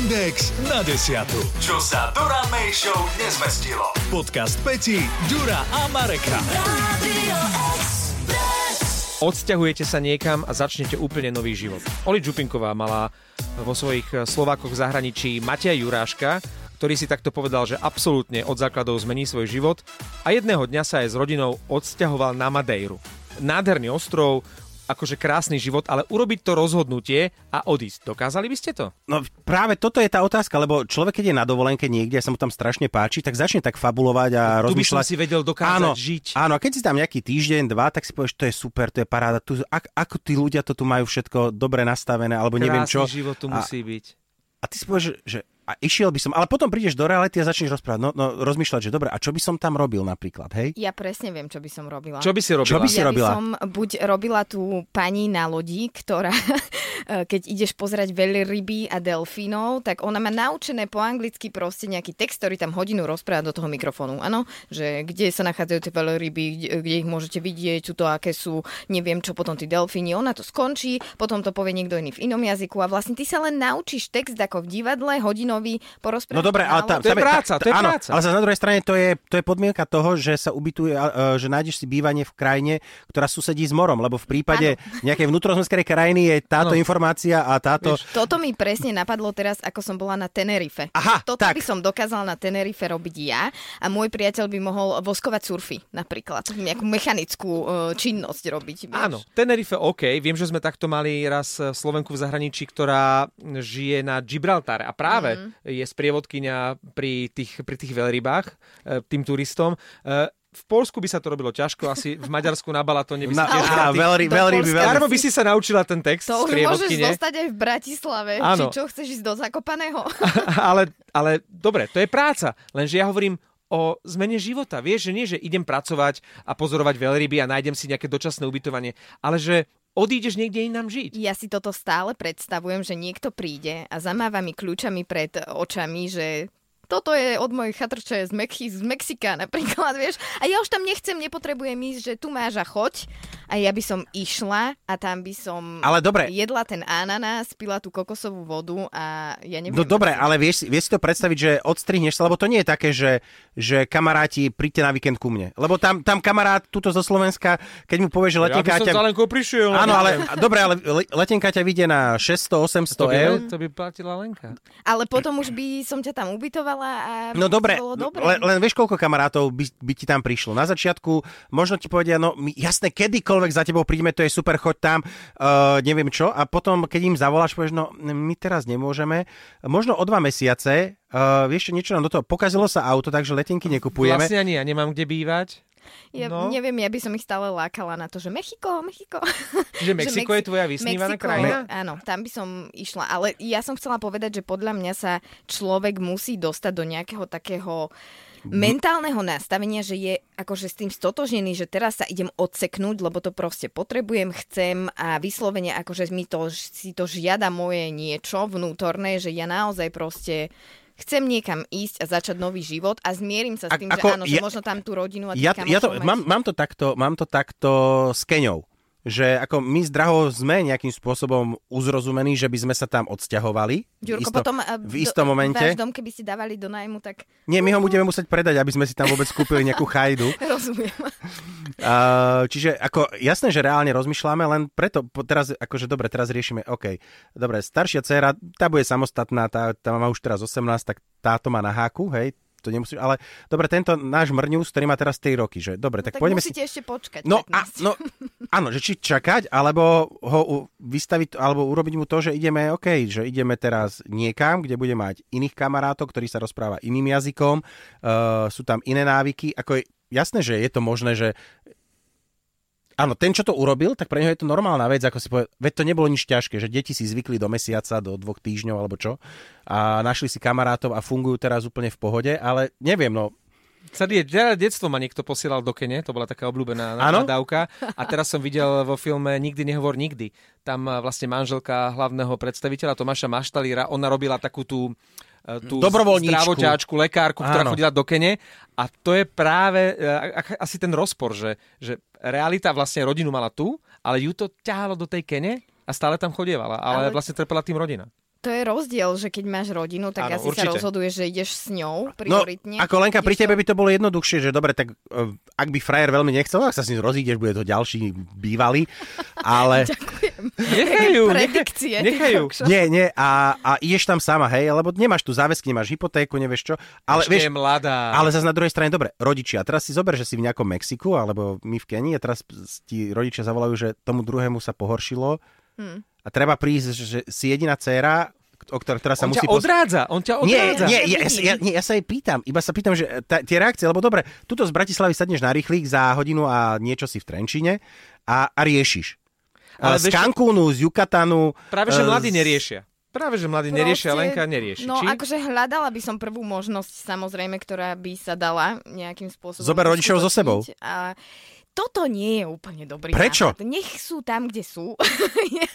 Index na desiatu. Čo sa Dura May Show nezmestilo. Podcast Peti, Dura a Mareka. Odsťahujete sa niekam a začnete úplne nový život. Oli Čupinková mala vo svojich Slovákoch v zahraničí Matia Juráška, ktorý si takto povedal, že absolútne od základov zmení svoj život a jedného dňa sa aj s rodinou odsťahoval na Madejru. Nádherný ostrov, akože krásny život, ale urobiť to rozhodnutie a odísť. Dokázali by ste to? No práve toto je tá otázka, lebo človek, keď je na dovolenke niekde a sa mu tam strašne páči, tak začne tak fabulovať a tu rozmýšľať. si vedel dokázať áno, žiť. Áno, a keď si tam nejaký týždeň, dva, tak si povieš, to je super, to je paráda. Tu, ak, ako tí ľudia to tu majú všetko dobre nastavené, alebo Krásny neviem čo. život tu A- musí byť. A ty si povieš, že a išiel by som, ale potom prídeš do reality a začneš rozprávať, no, no rozmýšľať, že dobre, a čo by som tam robil napríklad, hej? Ja presne viem, čo by som robila. Čo by si robila? Čo by si ja robila? by som buď robila tú pani na lodi, ktorá, keď ideš pozerať veľryby a delfínov, tak ona má naučené po anglicky proste nejaký text, ktorý tam hodinu rozpráva do toho mikrofónu. Áno, že kde sa nachádzajú tie veľryby, kde, kde ich môžete vidieť, to aké sú, neviem čo, potom tí delfíni. Ona to skončí, potom to povie niekto iný v inom jazyku a vlastne ty sa len naučíš text ako v divadle, hodinový, porozprávať. No dobre, ale na tá. To je práca, to je áno, práca. Ale na druhej strane to je, to je podmienka toho, že sa ubytuje, e, že nájdeš si bývanie v krajine, ktorá susedí s morom, lebo v prípade nejakej vnútrozemskej krajiny je táto Áno. informácia a táto... Toto mi presne napadlo teraz, ako som bola na Tenerife. Aha, Toto tak. by som dokázala na Tenerife robiť ja a môj priateľ by mohol voskovať surfy napríklad. Nejakú mechanickú uh, činnosť robiť. Vieš? Áno, Tenerife OK. Viem, že sme takto mali raz eh, Slovenku v zahraničí, ktorá žije na Gibraltare a práve mm. Je sprievodkynia pri tých, pri tých veľrybách, eh, tým turistom. Eh, V Polsku by sa to robilo ťažko, asi v Maďarsku na Balatone by Na, si na veľry, Polska. veľryby. Darmo by si sa naučila ten text To už môžeš zostať aj v Bratislave. Áno. Či čo, chceš ísť do Zakopaného? ale, ale dobre, to je práca. Lenže ja hovorím o zmene života. Vieš, že nie, že idem pracovať a pozorovať veľryby a nájdem si nejaké dočasné ubytovanie, ale že odídeš niekde inám žiť. Ja si toto stále predstavujem, že niekto príde a zamáva mi kľúčami pred očami, že toto je od mojej chatrče z, Mexi- z Mexika napríklad, vieš. A ja už tam nechcem, nepotrebujem ísť, že tu máš a choď. A ja by som išla a tam by som Ale dobre. jedla ten ananás, pila tú kokosovú vodu a ja neviem. No dobre, ale vieš, si- vieš si to predstaviť, že odstrihneš sa, lebo to nie je také, že, že kamaráti, príďte na víkend ku mne. Lebo tam, tam kamarát tuto zo Slovenska, keď mu povie, že letenka ja by som ťa... prišiel. Áno, ale dobre, ale le- letenka ťa vyjde na 600-800 to by, eur. to by platila Lenka. Ale potom už by som ťa tam ubytovala a No dobre, bolo dobre. len, len vieš, koľko kamarátov by, by ti tam prišlo. Na začiatku možno ti povedia, no jasné, kedykoľvek za tebou prídeme, to je super, choď tam, uh, neviem čo. A potom, keď im zavoláš, povieš, no my teraz nemôžeme. Možno o dva mesiace, uh, vieš čo, niečo nám do toho, pokazilo sa auto, takže letenky nekupujeme. Vlastne ani ja nemám kde bývať. Ja No. neviem, ja by som ich stále lákala na to, že Mexiko, Mexiko. Čiže Mexiko je tvoja vysnívaná Mexiko, krajina? Áno, tam by som išla. Ale ja som chcela povedať, že podľa mňa sa človek musí dostať do nejakého takého mentálneho nastavenia, že je akože s tým stotožnený, že teraz sa idem odseknúť, lebo to proste potrebujem, chcem a vyslovene akože mi to, si to žiada moje niečo vnútorné, že ja naozaj proste chcem niekam ísť a začať nový život a zmierim sa s A- tým, ako že áno, že ja- možno tam tú rodinu a Ja, ja to, mám, mám, to takto, mám to takto s Keňou. Že ako my s Drahou sme nejakým spôsobom uzrozumení, že by sme sa tam odsťahovali. Ďurko, Isto- potom a, v istom momente. Váš dom, keby ste dávali do nájmu, tak Nie, my ho budeme musieť predať, aby sme si tam vôbec kúpili nejakú chajdu. rozumiem. Uh, čiže ako jasné, že reálne rozmýšľame, len preto po, teraz, akože dobre, teraz riešime, OK, dobre, staršia dcéra, tá bude samostatná, tá, tá má už teraz 18, tak táto má na háku, hej, to nemusí, ale dobre, tento náš mrňus, ktorý má teraz 3 roky, že dobre, tak, tak poďme si... ešte počkať. No, 15. a, no, áno, že či čakať, alebo ho vystaviť, alebo urobiť mu to, že ideme, OK, že ideme teraz niekam, kde bude mať iných kamarátov, ktorí sa rozpráva iným jazykom, uh, sú tam iné návyky, ako je jasné, že je to možné, že Áno, ten, čo to urobil, tak pre neho je to normálna vec, ako si povedal, veď to nebolo nič ťažké, že deti si zvykli do mesiaca, do dvoch týždňov alebo čo a našli si kamarátov a fungujú teraz úplne v pohode, ale neviem, no Celé celé detstvo ma niekto posielal do Kene, to bola taká obľúbená Áno? nadávka. A teraz som videl vo filme Nikdy nehovor nikdy. Tam eh, vlastne manželka hlavného predstaviteľa Tomáša Maštalíra, ona robila takú tú eh, tú zdravoťačku, lekárku, ktorá Áno. chodila do Kene. A to je práve eh, asi ten rozpor, že, že realita vlastne rodinu mala tu, ale ju to ťahalo do tej Kene a stále tam chodievala, ale, Ale- vlastne trpela tým rodina. To je rozdiel, že keď máš rodinu, tak Áno, asi určite. sa rozhoduješ, že ideš s ňou No, prioritne. ako Lenka, pri tebe by to bolo jednoduchšie, že dobre, tak uh, ak by frajer veľmi nechcel, ak sa s ním rozídeš, bude to ďalší bývalý, ale... Nechajú, Predikcie. nechaj- nechajú. Nie, nie, a, a ideš tam sama, hej, lebo nemáš tu záväzky, nemáš hypotéku, nevieš čo, ale Ešte vieš, je mladá. ale zase na druhej strane, dobre, rodičia, teraz si zober, že si v nejakom Mexiku, alebo my v Kenii, a teraz ti rodičia zavolajú, že tomu druhému sa pohoršilo Hm. a treba prísť, že si jediná dcéra, o ktorá, ktorá sa on musí... ťa pos- odrádza, on ťa Nie, odrádza. nie, Že ja, ja, nie, ja sa jej pýtam, iba sa pýtam, že tá, tie reakcie, lebo dobre, tuto z Bratislavy sadneš na rýchlik za hodinu a niečo si v Trenčine a, a riešiš. Ale z vieš- Cancúnu, z Yucatanu... Práve, že mladí z- neriešia. Práve, že mladí neriešia, Proste- Lenka nerieši. No Či? akože hľadala by som prvú možnosť, samozrejme, ktorá by sa dala nejakým spôsobom Zober rodičov so sebou. A toto nie je úplne dobrý Prečo? nápad. Nech sú tam, kde sú. ja,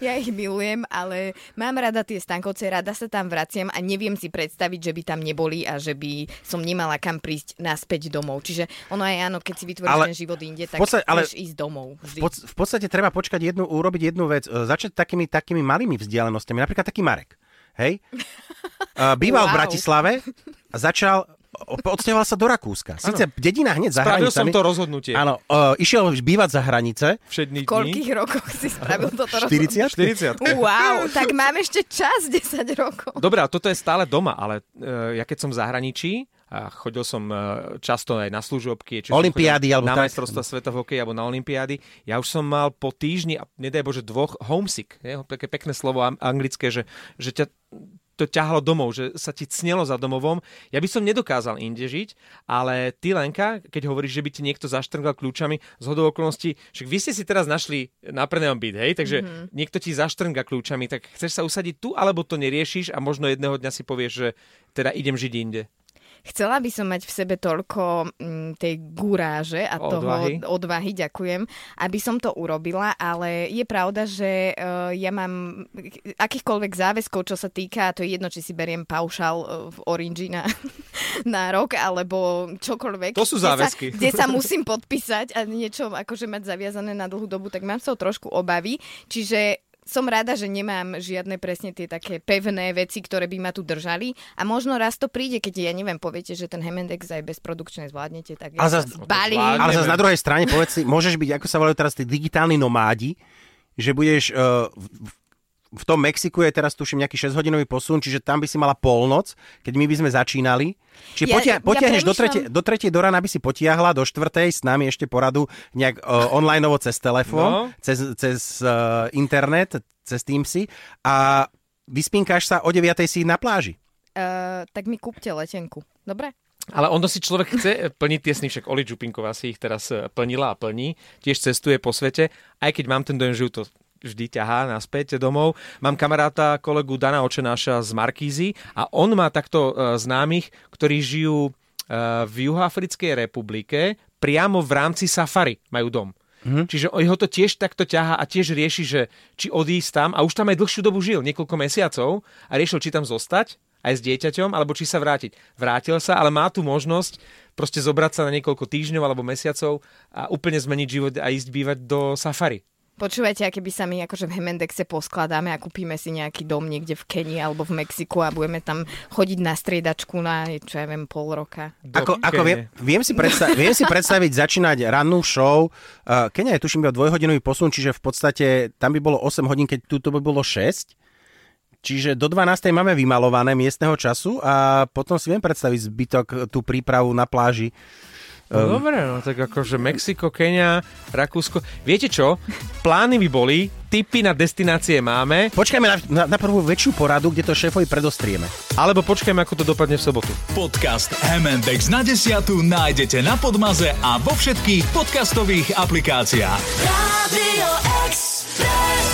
ja ich milujem, ale mám rada tie stankovce, rada sa tam vraciam a neviem si predstaviť, že by tam neboli a že by som nemala kam prísť naspäť domov. Čiže ono aj áno, keď si vytvoríš Ale ten život inde, tak podstate- ale ísť domov. V, Vždy. pod, v podstate treba počkať jednu, urobiť jednu vec. e, Začať takými, takými malými vzdialenostiami. Napríklad taký Marek. Hej? Uh, býval v Wow. Bratislave a začal, odsťahoval sa do Rakúska. Sice dedina hneď za Spravil som hranicami. to rozhodnutie. Áno, uh, išiel bývať za hranice. Všední V koľkých rokoch si spravil toto 40? 40. Wow, tak mám ešte čas 10 rokov. Dobre, ale toto je stále doma, ale uh, ja keď som v zahraničí, a chodil som uh, často aj na služobky, či som Olympiády alebo na tak. majstrovstva sveta v hokeji alebo na olympiády. Ja už som mal po týždni, a nedaj Bože, dvoch homesick. Je, také pekné slovo anglické, že, že ťa to ťahalo domov, že sa ti cnelo za domovom. Ja by som nedokázal inde žiť, ale ty, Lenka, keď hovoríš, že by ti niekto zaštrngal kľúčami z hodou okolností, však vy ste si teraz našli na prenajom byt, hej, takže mm-hmm. niekto ti zaštrnga kľúčami, tak chceš sa usadiť tu, alebo to neriešiš a možno jedného dňa si povieš, že teda idem žiť inde. Chcela by som mať v sebe toľko mm, tej guráže a Odvahy. toho odvahy, ďakujem, aby som to urobila, ale je pravda, že uh, ja mám akýchkoľvek záväzkov, čo sa týka, to je jedno, či si beriem paušal uh, v Orange na, na rok, alebo čokoľvek. To sú kde sa- záväzky. Kde sa musím podpísať a niečo akože mať zaviazané na dlhú dobu, tak mám z toho trošku obavy. Čiže som rada, že nemám žiadne presne tie také pevné veci, ktoré by ma tu držali. A možno raz to príde, keď ja neviem, poviete, že ten Hemendex aj bezprodukčne zvládnete, tak ja Ale sa zas- zvládne. Ale zase na druhej strane, povedz si, môžeš byť, ako sa volajú teraz tí digitálni nomádi, že budeš uh, v, v- v tom Mexiku je teraz tuším nejaký 6-hodinový posun, čiže tam by si mala polnoc, keď my by sme začínali. Čiže Ja- potia- ja potiahneš do, tretej, do tretej do rána by si potiahla, do štvrtej s nami ešte poradu nejak uh, onlineovo cez telefón, No. cez, cez uh, internet, cez Teamsy a vyspinkáš sa o 9 si na pláži. Uh, tak mi kúpte letenku. Dobre? Ale ono si človek chce plniť tie sny, však Oli Čupinková si ich teraz e, plnila a plní, tiež cestuje po svete, aj keď mám ten dojem, že ju to vždy ťahá naspäť domov. Mám kamaráta, kolegu Dana Očenáša z Markízy a on má takto e, známych, ktorí žijú e, v Juhoafrickej republike priamo v rámci safari majú dom. Mm-hmm. Čiže jeho to tiež takto ťaha a tiež rieši, že či odísť tam a už tam aj dlhšiu dobu žil, niekoľko mesiacov a riešil, či tam zostať aj s dieťaťom, alebo či sa vrátiť. Vrátil sa, ale má tu možnosť proste zobrať sa na niekoľko týždňov alebo mesiacov a úplne zmeniť život a ísť bývať do safari. Počúvajte, aké by sa my akože v Hemendexe poskladáme a kúpime si nejaký dom niekde v Kenii alebo v Mexiku a budeme tam chodiť na striedačku na, čo ja viem, pol roka. Do Ako, ako viem, viem, si predstaviť, viem si predstaviť začínať rannú show. Uh, Kenia je tuším iba dvojhodinový posun, čiže v podstate tam by bolo 8 hodín, keď tu by bolo 6. Čiže do 12. máme vymalované miestneho času a potom si viem predstaviť zbytok tú prípravu na pláži. No dobre, no tak akože Mexiko, Kenia, Rakúsko. Viete čo? Plány by boli, tipy na destinácie máme, Počkajme na, na, na prvú väčšiu poradu, kde to šéfovi predostrieme. alebo počkajme, ako to dopadne v sobotu. Podcast Hemendex na desiatu nájdete na Podmaze a vo všetkých podcastových aplikáciách. Radio Express.